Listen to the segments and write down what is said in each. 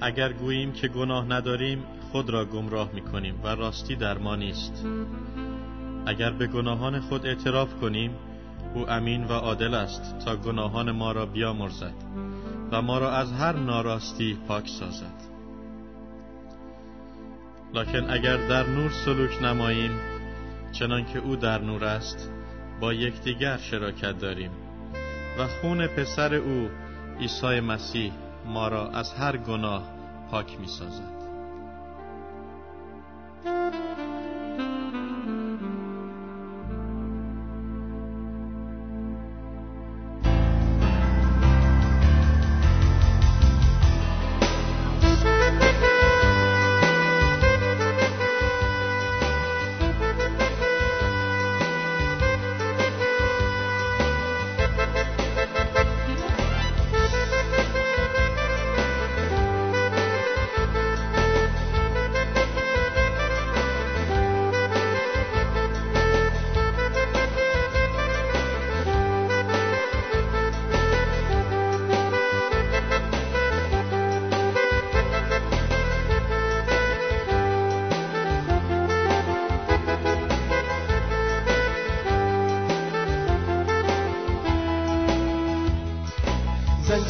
اگر گوییم که گناه نداریم خود را گمراه می کنیم و راستی در ما نیست. اگر به گناهان خود اعتراف کنیم او امین و عادل است تا گناهان ما را بیامرزد و ما را از هر ناراستی پاک سازد. لکن اگر در نور سلوک نماییم چنان که او در نور است با یکدیگر شراکت داریم و خون پسر او عیسی مسیح ما را از هر گناه پاک می سازد.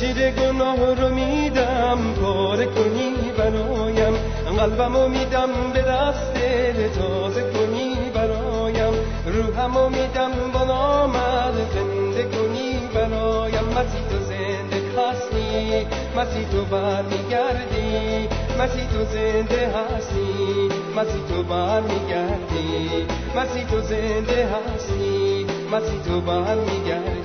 زنجیر گناه رو میدم پاره کنی برایم. قلبمو میدم به دست تازه کنی برایم. روحمو میدم با نامد زنده کنی برایم. مسی تو زنده هستی مسی تو برمیگردی. مسی تو زنده هستی مسی تو برمیگردی. مسی تو زنده هستی مسی تو برمیگردی.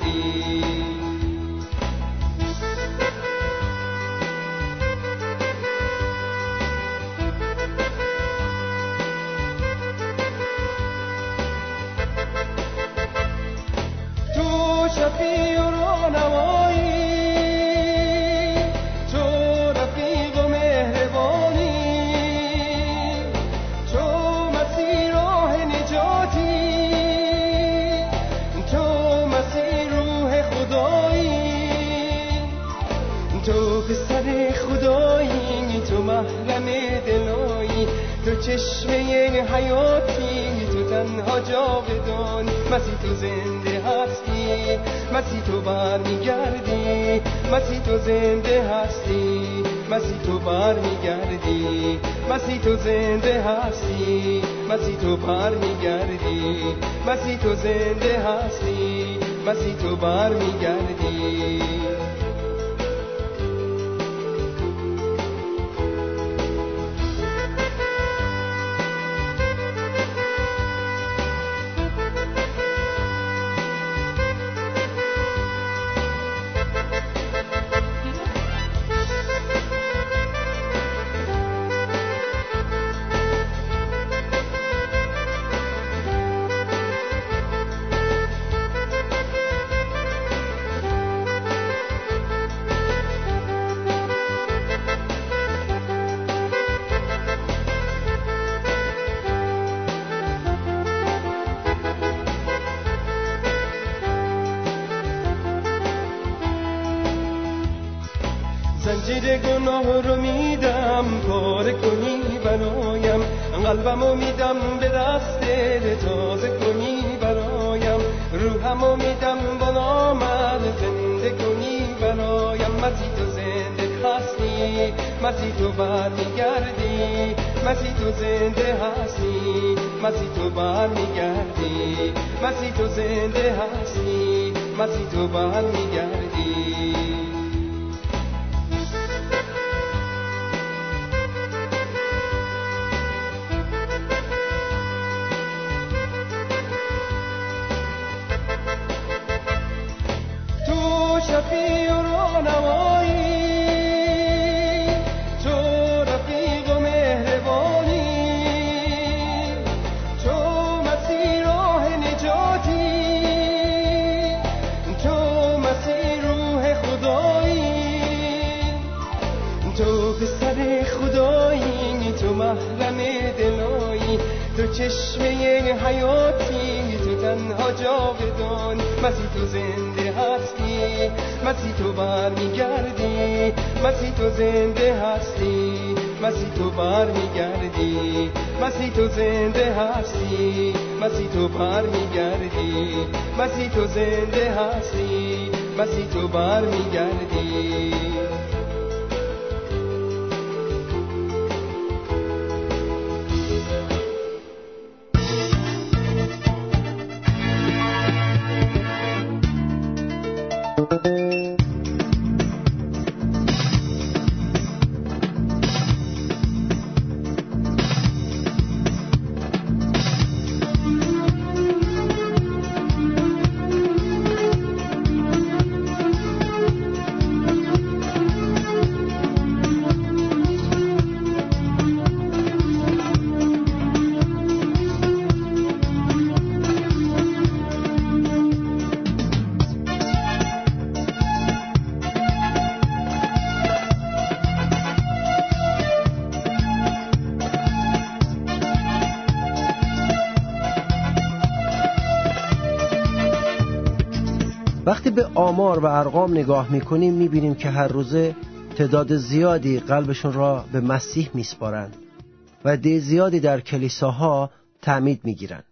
تو برمیگردی. مسی تو زنده هستی. مسی تو برمیگردی. مسی تو زنده هستی. مسی تو برمیگردی. مسی تو زنده هستی. مسی تو برمیگردی. گناه رو میدم پاره کنی برایم. قلبمو میدم به دست تازه کنی برایم. روحمو میدم با نامد زنده کنی برایم. مسی تو زنده هستی مسی تو برمیگردی. مسی تو زنده هستی مسی تو برمیگردی. مسی تو زنده هستی مسی تو برمیگردی. چشمه حیاتی تو تنها جاودان مسی تو زنده هستی مسیح تو برمیگردی. مسیح تو زنده هستی مسیح تو برمیگردی. مسیح تو زنده هستی مسیح تو برمیگردی. مسیح تو زنده هستی مسیح تو برمیگردی. آمار و ارقام نگاه می‌کنیم می‌بینیم که هر روزه تعداد زیادی قلبشون را به مسیح میسپارند و دی زیادی در کلیساها تعمید می‌گیرند.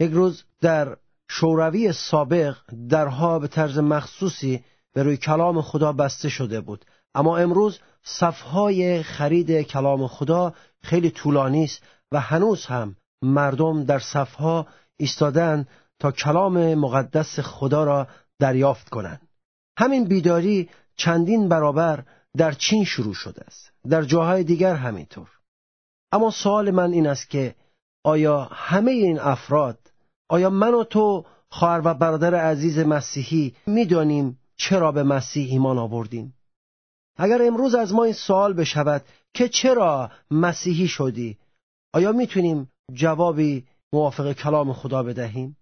یک روز در شوروی سابق درها به طرز مخصوصی به روی کلام خدا بسته شده بود. اما امروز صفهای خرید کلام خدا خیلی طولانی است و هنوز هم مردم در صفها ایستادن تا کلام مقدس خدا را دریافت کنند. همین بیداری چندین برابر در چین شروع شده است. در جاهای دیگر همینطور. اما سوال من این است که آیا همه این افراد آیا من و تو خواهر و برادر عزیز مسیحی می‌دانیم چرا به مسیح ایمان آوردیم؟ اگر امروز از ما این سوال بشود که چرا مسیحی شدی آیا می‌تونیم جوابی موافق کلام خدا بدهیم؟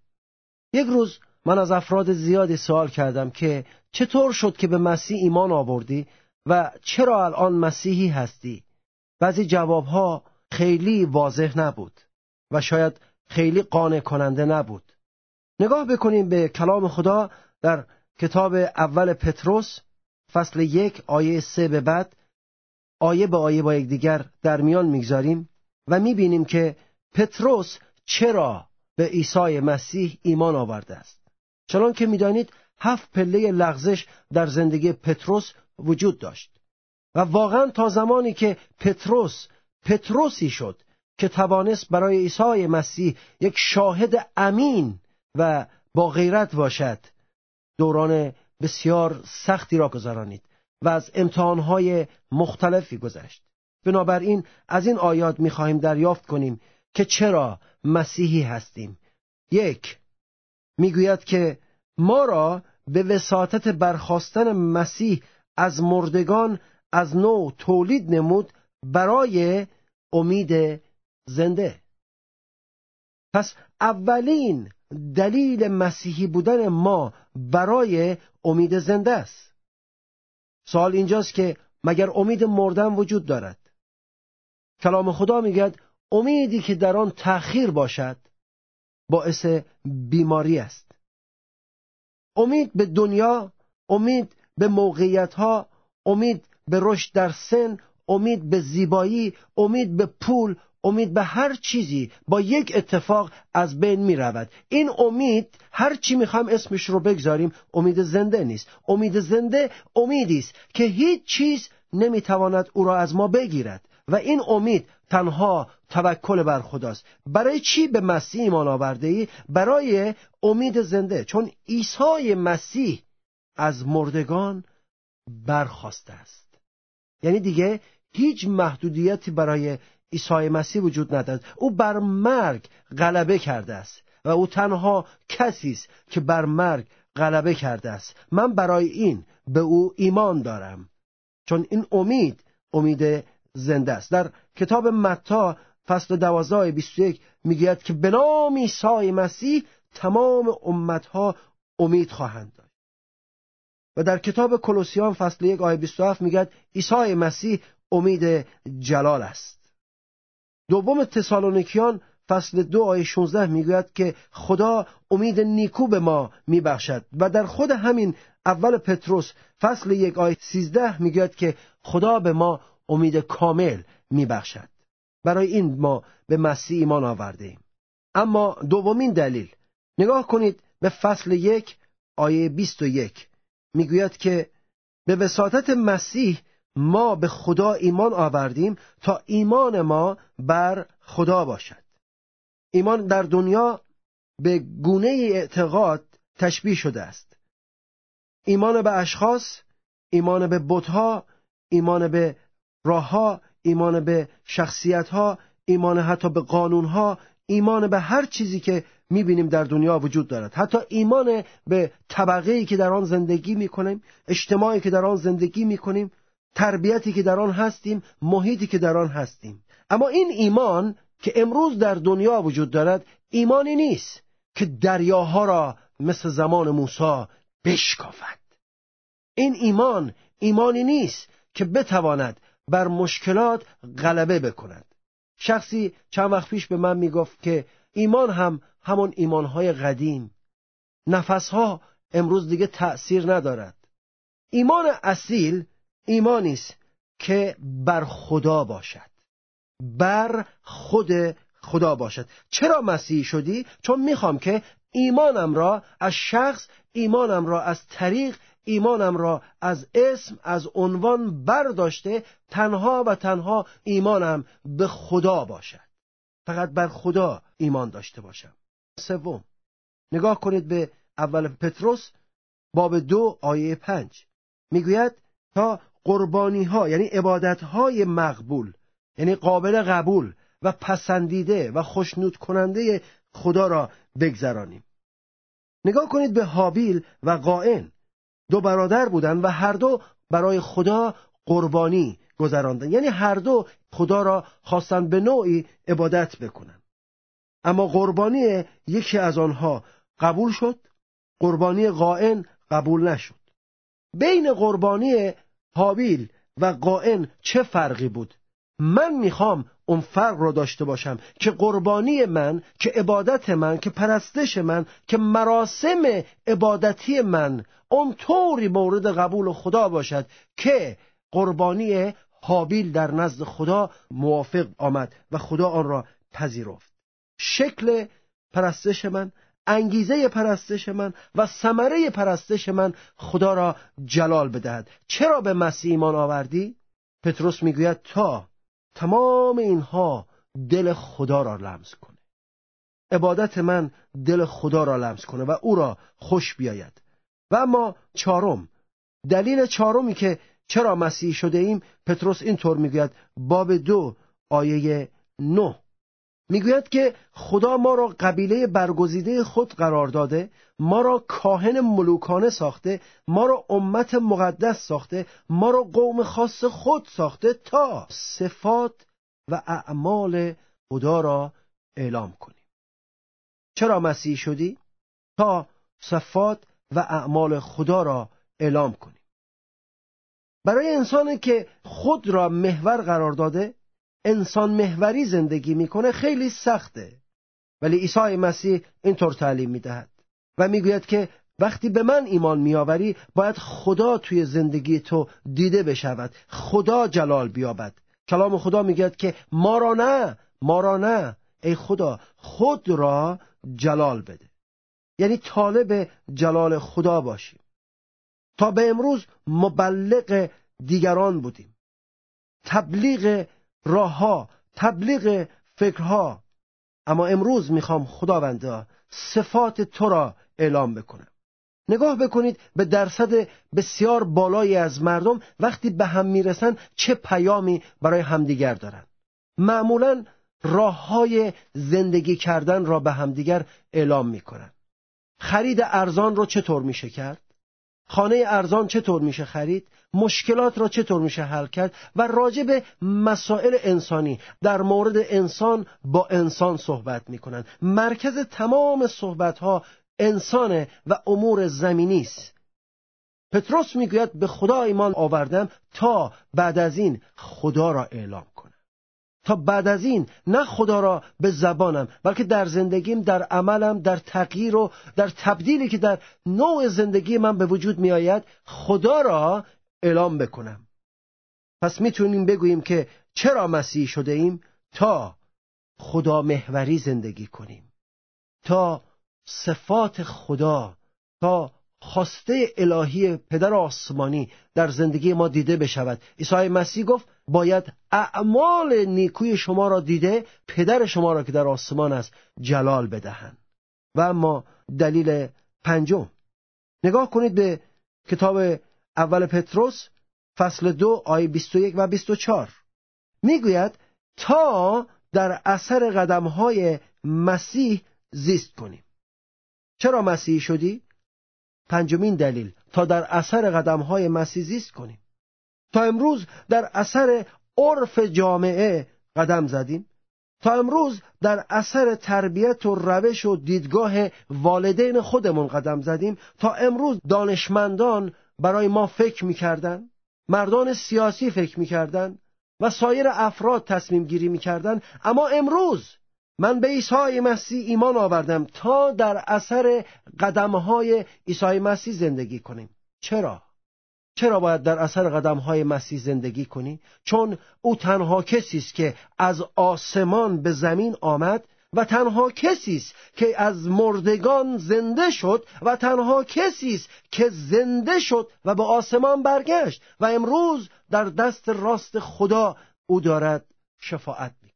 یک روز من از افراد زیادی سوال کردم که چطور شد که به مسیح ایمان آوردی و چرا الان مسیحی هستی؟ بعضی جوابها خیلی واضح نبود و شاید خیلی قانع کننده نبود. نگاه بکنیم به کلام خدا در کتاب اول پتروس فصل یک آیه سه به بعد. آیه به آیه با یکدیگر در میان می‌گذاریم و می‌بینیم که پتروس چرا به عیسی مسیح ایمان آورده است. چنان که می‌دانید هفت پله لغزش در زندگی پتروس وجود داشت. و واقعا تا زمانی که پتروس پتروسی شد که توانست برای عیسی مسیح یک شاهد امین و با غیرت باشد دوران بسیار سختی را گذرانید و از امتحانهای مختلفی گذشت. بنابراین از این آیات می‌خواهیم دریافت کنیم که چرا مسیحی هستیم. یک می‌گوید که ما را به وساطت برخواستن مسیح از مردگان از نو تولید نمود برای امید زنده. پس اولین دلیل مسیحی بودن ما برای امید زنده است. سوال اینجاست که مگر امید مردن وجود دارد؟ کلام خدا میگد امیدی که در آن تأخیر باشد باعث بیماری است. امید به دنیا امید به موقعیت ها امید به رشد در سن امید به زیبایی امید به پول امید به هر چیزی با یک اتفاق از بین می رود این امید هر چی می‌خوام اسمش رو بگذاریم امید زنده نیست. امید زنده امیدی است که هیچ چیز نمی‌تواند او را از ما بگیرد. و این امید تنها توکل بر خداست. برای چی به مسیح ایمان آورده ای؟ برای امید زنده. چون عیسی مسیح از مردگان برخواسته است. یعنی دیگه هیچ محدودیتی برای عیسی مسیح وجود ندارد. او بر مرگ غلبه کرده است و او تنها کسی است که بر مرگ غلبه کرده است. من برای این به او ایمان دارم. چون این امید امید زنده است. در کتاب متا فصل دوازده بیست یک می‌گوید که به نام عیسی مسیح تمام امتها امید خواهند داشت. و در کتاب کلوسیان فصل یک آیه 27 میگد عیسی مسیح امید جلال است. دوم تسالونیکیان فصل دو آیه 16 می‌گوید که خدا امید نیکو به ما میبخشد. و در خود همین اول پتروس فصل یک آیه 13 می‌گوید که خدا به ما امید کامل میبخشد. برای این ما به مسیح ایمان آورده ایم. اما دومین دلیل. نگاه کنید به فصل یک آیه 21 می‌گوید که به وساطت مسیح ما به خدا ایمان آوردیم تا ایمان ما بر خدا باشد. ایمان در دنیا به گونه اعتقاد تشبیه شده است. ایمان به اشخاص ایمان به بتها ایمان به راهها ایمان به شخصیتها ایمان حتی به قانونها ایمان به هر چیزی که می‌بینیم در دنیا وجود دارد. حتی ایمان به طبقه ای که در آن زندگی می‌کنیم اجتماعی که در آن زندگی می‌کنیم تربیتی که در آن هستیم محیطی که در آن هستیم. اما این ایمان که امروز در دنیا وجود دارد ایمانی نیست که دریاها را مثل زمان موسی بشکافد. این ایمان ایمانی نیست که بتواند بر مشکلات غلبه بکند. شخصی چند وقت پیش به من می‌گفت که ایمان هم همون ایمانهای قدیم. نفسها امروز دیگه تأثیر ندارد. ایمان اصیل ایمانی است که بر خدا باشد. بر خود خدا باشد. چرا مسیحی شدی؟ چون می‌خوام که ایمانم را از شخص ایمانم را از طریق ایمانم را از اسم از عنوان برداشته تنها و تنها ایمانم به خدا باشد. فقط بر خدا ایمان داشته باشم. سوم نگاه کنید به اول پتروس باب دو آیه پنج. می‌گوید تا قربانی ها یعنی عبادت های مقبول یعنی قابل قبول و پسندیده و خوشنود کننده خدا را بگذرانیم. نگاه کنید به حابیل و قائن دو برادر بودند و هر دو برای خدا قربانی گذراندن. یعنی هر دو خدا را خواستند به نوعی عبادت بکنند اما قربانی یکی از آنها قبول شد قربانی قائن قبول نشد. بین قربانی حابیل و قائن چه فرقی بود؟ من می‌خوام اون فرق رو داشته باشم که قربانی من که عبادت من که پرستش من که مراسم عبادتی من طوری مورد قبول خدا باشد که قربانی حابیل در نزد خدا موافق آمد و خدا آن را پذیرفت. شکل پرستش من انگیزه پرستش من و ثمره پرستش من خدا را جلال بدهد. چرا به مسیح ایمان آوردی؟ پتروس می‌گوید تا تمام اینها دل خدا را لمس کنه. عبادت من دل خدا را لمس کنه و او را خوش بیاید. و اما چهارم دلیل چهارمی که چرا مسیح شده ایم پتروس اینطور می‌گوید باب دو آیه نه. می‌گوید که خدا ما را قبیله برگزیده خود قرار داده ما را کاهن ملوکانه ساخته ما را امت مقدس ساخته ما را قوم خاص خود ساخته تا صفات و اعمال خدا را اعلام کنیم چرا مسیح شدی؟ تا صفات و اعمال خدا را اعلام کنیم برای انسانی که خود را محور قرار داده انسان محوری زندگی می‌کنه خیلی سخته. ولی عیسی مسیح اینطور تعلیم می‌دهد و می‌گوید که وقتی به من ایمان میآوری باید خدا توی زندگی تو دیده بشود خدا جلال بیابد. کلام خدا می‌گوید که ما را نه ما را نه ای خدا خود را جلال بده. یعنی طالب جلال خدا باشیم. تا به امروز مبلغ دیگران بودیم. تبلیغ راهها تبلیغ فکرها. اما امروز می‌خوام خداوندا صفات تو را اعلام بکنم. نگاه بکنید به درصد بسیار بالایی از مردم وقتی به هم می‌رسن چه پیامی برای همدیگر دارند معمولا راه های زندگی کردن را به همدیگر اعلام می‌کنن. خرید ارزان رو چطور میشه کرد خانه ارزان چطور میشه خرید؟ مشکلات را چطور میشه حل کرد؟ و راجع به مسائل انسانی در مورد انسان با انسان صحبت می‌کنن مرکز تمام صحبت ها انسانه و امور زمینی است. پتروس می‌گوید به خدا ایمان آوردم تا بعد از این خدا را اعلام تا بعد از این نه خدا را به زبانم بلکه در زندگیم در عملم در تغییر و در تبدیلی که در نوع زندگی من به وجود می آید خدا را اعلام بکنم. پس می‌تونیم بگوییم که چرا مسیح شده ایم؟ تا خدا محوری زندگی کنیم. تا صفات خدا تا خواسته الهی پدر آسمانی در زندگی ما دیده بشود. عیسی مسیح گفت باید اعمال نیکوی شما را دیده پدر شما را که در آسمان است جلال بدهند. و اما دلیل پنجم. نگاه کنید به کتاب اول پتروس فصل دو آیه 21 و 24 می‌گوید تا در اثر قدم های مسیح زیست کنیم. چرا مسیحی شدی؟ پنجمین دلیل تا در اثر قدم های مسیح زیست کنیم. تا امروز در اثر عرف جامعه قدم زدیم. تا امروز در اثر تربیت و روش و دیدگاه والدین خودمون قدم زدیم. تا امروز دانشمندان برای ما فکر می‌کردن مردان سیاسی فکر می‌کردن و سایر افراد تصمیم گیری می‌کردن. اما امروز من به عیسی مسیح ایمان آوردم تا در اثر قدمهای عیسی مسیح زندگی کنیم. چرا؟ چرا باید در اثر قدمهای مسیح زندگی کنی؟ چون او تنها کسی است که از آسمان به زمین آمد و تنها کسی است که از مردگان زنده شد و تنها کسی است که زنده شد و به آسمان برگشت و امروز در دست راست خدا او دارد شفاعت می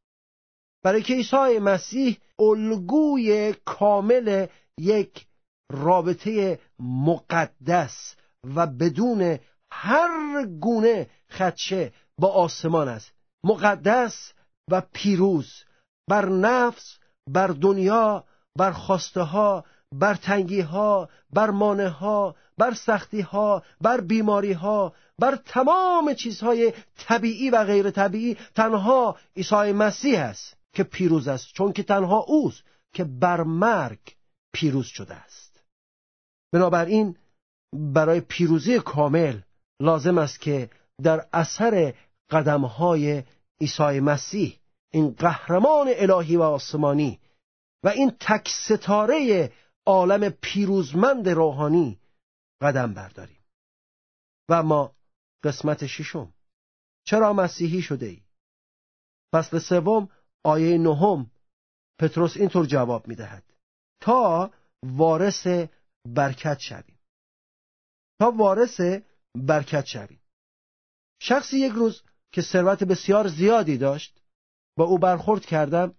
برای که عیسی مسیح الگوی کامل یک رابطه مقدس و بدون هر گونه خدشه با آسمان است. مقدس و پیروز بر نفس بر دنیا بر خواسته ها بر تنگی ها بر مانه ها بر سختی ها بر بیماری ها بر تمام چیزهای طبیعی و غیر طبیعی تنها عیسی مسیح است که پیروز است چون که تنها اوست که بر مرگ پیروز شده است. بنابراین برای پیروزی کامل لازم است که در اثر قدمهای عیسی مسیح این قهرمان الهی و آسمانی و این تک ستاره عالم پیروزمند روحانی قدم برداریم. و ما قسمت ششم چرا مسیحی شده ای؟ فصل سوم آیه نهم پتروس اینطور جواب می‌دهد. تا وارث برکت شویم. تا وارث برکت شویم. شخصی یک روز که ثروت بسیار زیادی داشت با او برخورد کردم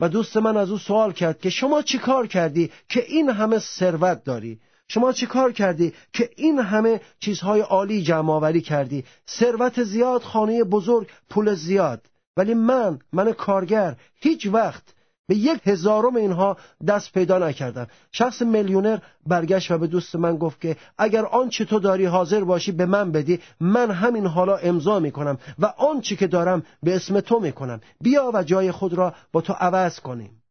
و دوست من از او سوال کرد که شما چی کار کردی که این همه ثروت داری؟ شما چی کار کردی که این همه چیزهای عالی جمع آوری کردی؟ ثروت زیاد خانه بزرگ پول زیاد. ولی من من کارگر هیچ وقت به یک هزارم اینها دست پیدا نکردم شخص میلیونر برگشت و به دوست من گفت که اگر آنچه تو داری حاضر باشی به من بدی من همین حالا امضا می‌کنم و آنچه که دارم به اسم تو می‌کنم. بیا و جای خود را با تو عوض کنیم.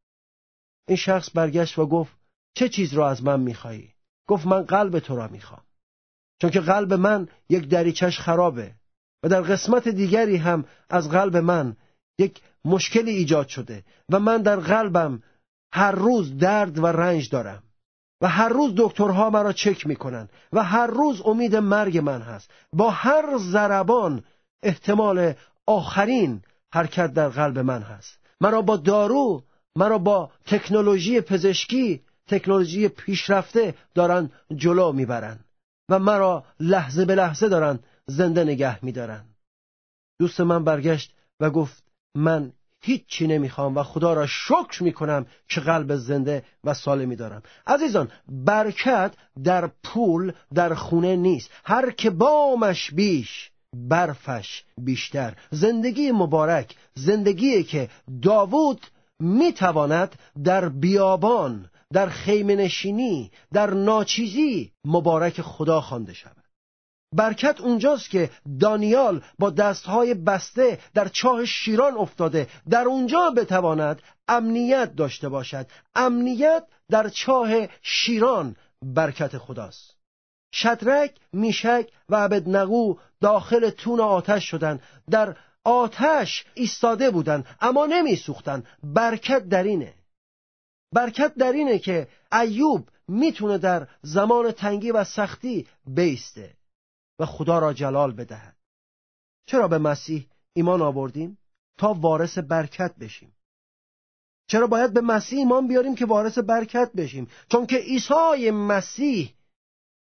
این شخص برگشت و گفت چه چیز را از من می‌خواهی؟ گفت من قلب تو را می‌خوام. چون که قلب من یک دریچش خرابه و در قسمت دیگری هم از قلب من یک مشکلی ایجاد شده و من در قلبم هر روز درد و رنج دارم و هر روز دکترها مرا چک می‌کنن و هر روز امید مرگ من هست. با هر ضربان احتمال آخرین حرکت در قلب من هست. مرا با دارو مرا با تکنولوژی پزشکی تکنولوژی پیشرفته دارن جلو می‌برن و مرا لحظه به لحظه دارن زنده نگه میدارن. دوست من برگشت و گفت من هیچی نمی‌خوام و خدا را شکر می‌کنم که قلب زنده و سالمی دارم. عزیزان برکت در پول در خونه نیست. هر که بامش بیش برفش بیشتر. زندگی مبارک زندگی که داوود می‌تواند در بیابان در خیمه نشینی در ناچیزی مبارک خدا خوانده شود. برکت اونجاست که دانیال با دستهای بسته در چاه شیران افتاده. در اونجا بتواند امنیت داشته باشد. امنیت در چاه شیران برکت خداست. شدرک، میشک و عبدنغو داخل تون آتش شدند. در آتش ایستاده بودن اما نمیسوختن برکت در اینه. برکت در اینه که ایوب می‌تونه در زمان تنگی و سختی بیسته. و خدا را جلال بدهد. چرا به مسیح ایمان آوردیم؟ تا وارث برکت بشیم. چرا باید به مسیح ایمان بیاریم که وارث برکت بشیم؟ چون که عیسی مسیح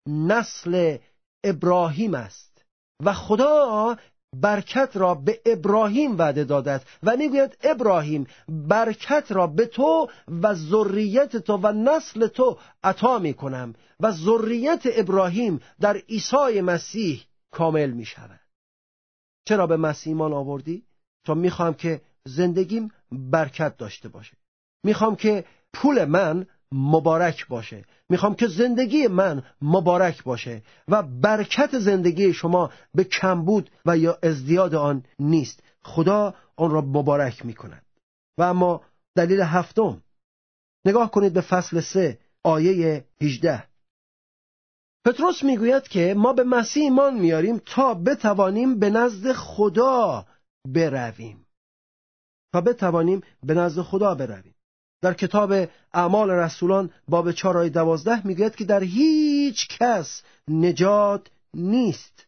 نسل ابراهیم است و خدا برکت را به ابراهیم وعده دادد و می‌گوید ابراهیم برکت را به تو و ذریت تو و نسل تو عطا می‌کنم و ذریت ابراهیم در عیسی مسیح کامل می شود چرا به مسیح ایمان آوردی؟ تا می‌خوام که زندگیم برکت داشته باشه می‌خوام که پول من مبارک باشه. می‌خوام که زندگی من مبارک باشه و برکت زندگی شما به کمبود و یا ازدیاد آن نیست. خدا آن را مبارک می‌کند. و اما دلیل هفتم. نگاه کنید به فصل سه آیه 18 پتروس می‌گوید که ما به مسیح ایمان میاریم تا بتوانیم به نزد خدا برویم. تا بتوانیم به نزد خدا برویم. در کتاب اعمال رسولان باب چهار آیه دوازده می‌گوید که در هیچ کس نجات نیست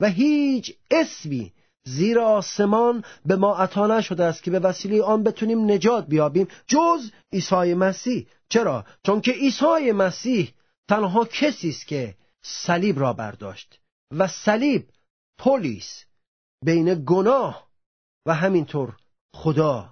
و هیچ اسمی زیر آسمان به ما عطا نشده است که به وسیله آن بتونیم نجات بیابیم جز عیسی مسیح. چرا؟ چون که عیسی مسیح تنها کسی است که صلیب را برداشت و صلیب پلیس بین گناه و همینطور خدا.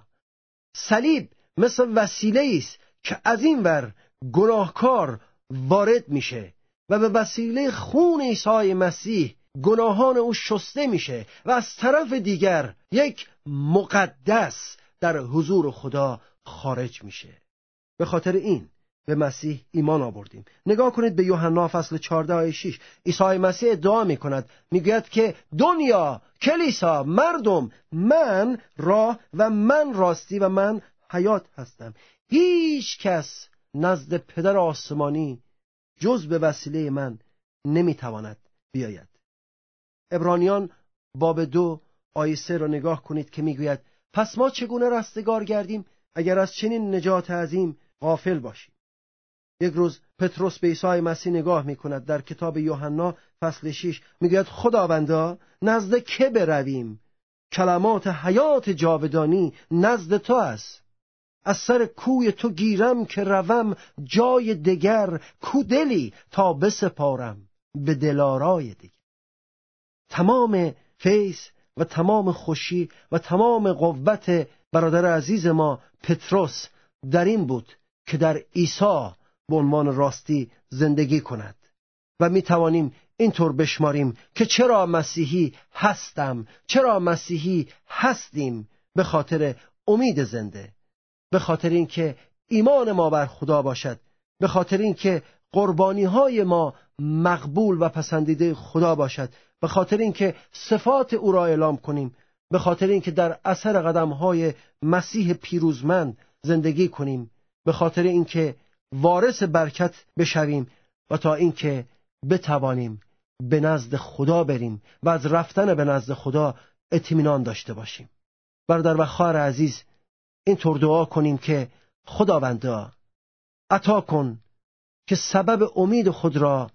صلیب مثل وسیله است که از این ور گناهکار وارد میشه و به وسیله خون عیسی مسیح گناهان او شسته میشه و از طرف دیگر یک مقدس در حضور خدا خارج میشه. به خاطر این به مسیح ایمان آوردیم. نگاه کنید به یوحنا فصل 14 آیه 6 عیسی مسیح ادعا می کند می‌گوید که دنیا کلیسا مردم من راه و من راستی و من حیات هستم. هیچ کس نزد پدر آسمانی جز به وسیله من نمی‌تواند بیاید. ابرانیان باب دو آیه سه را نگاه کنید که می‌گوید پس ما چگونه رستگار گردیم اگر از چنین نجات عظیم غافل باشیم؟ یک روز پتروس به عیسی مسیح نگاه می کند در کتاب یوحنا فصل 6 می‌گوید خداوندا نزد که برویم؟ کلمات حیات جاودانی نزد تو است. از سر کوی تو گیرم که روم جای دگر کودلی تا بسپارم به دلارای دیگر. تمام فیس و تمام خوشی و تمام قوت برادر عزیز ما پتروس در این بود که در عیسی به عنوان راستی زندگی کند و می توانیم اینطور بشماریم که چرا مسیحی هستم چرا مسیحی هستیم به خاطر امید زنده. به خاطر اینکه ایمان ما بر خدا باشد به خاطر اینکه قربانی های ما مقبول و پسندیده خدا باشد به خاطر اینکه صفات او را اعلام کنیم به خاطر اینکه در اثر قدم های مسیح پیروزمند زندگی کنیم به خاطر اینکه وارث برکت بشویم و تا اینکه بتوانیم به نزد خدا بریم و از رفتن به نزد خدا اطمینان داشته باشیم. برادر و خواهر عزیز اینطور دعا کنیم که خداوندا عطا کن که سبب امید خود را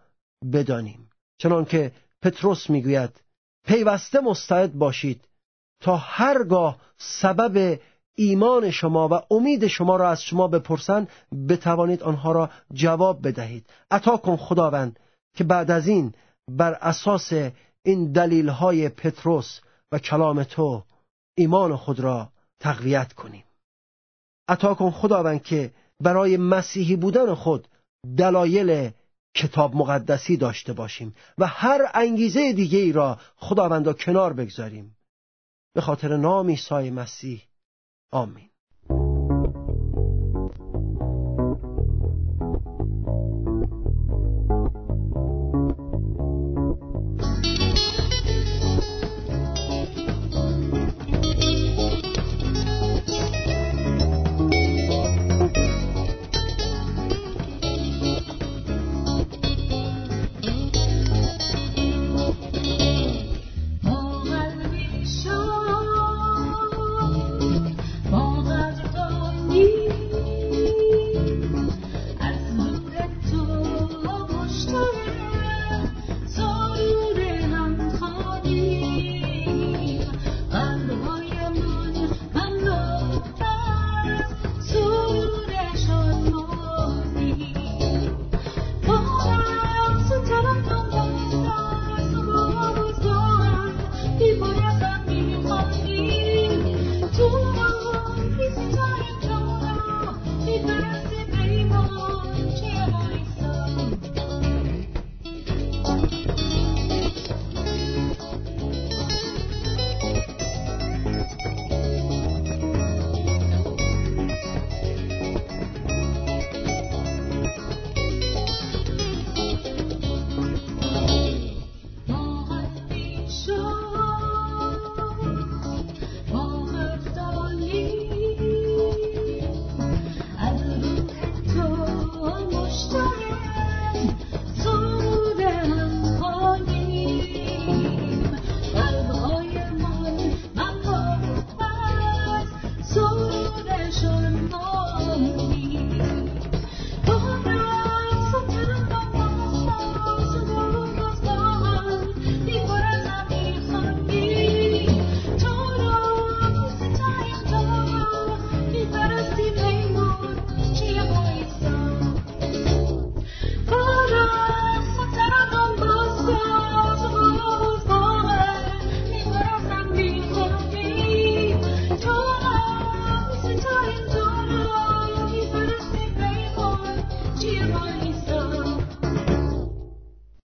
بدانیم. چنانکه پتروس می‌گوید پیوسته مستعد باشید تا هرگاه سبب ایمان شما و امید شما را از شما بپرسند بتوانید آنها را جواب بدهید. عطا کن خداوند که بعد از این بر اساس این دلیل های پتروس و کلام تو ایمان خود را تقویت کنیم. عطا کن خداوند که برای مسیحی بودن خود دلایل کتاب مقدسی داشته باشیم و هر انگیزه دیگه ای را خداوندا کنار بگذاریم. به خاطر نام عیسی مسیح. آمین.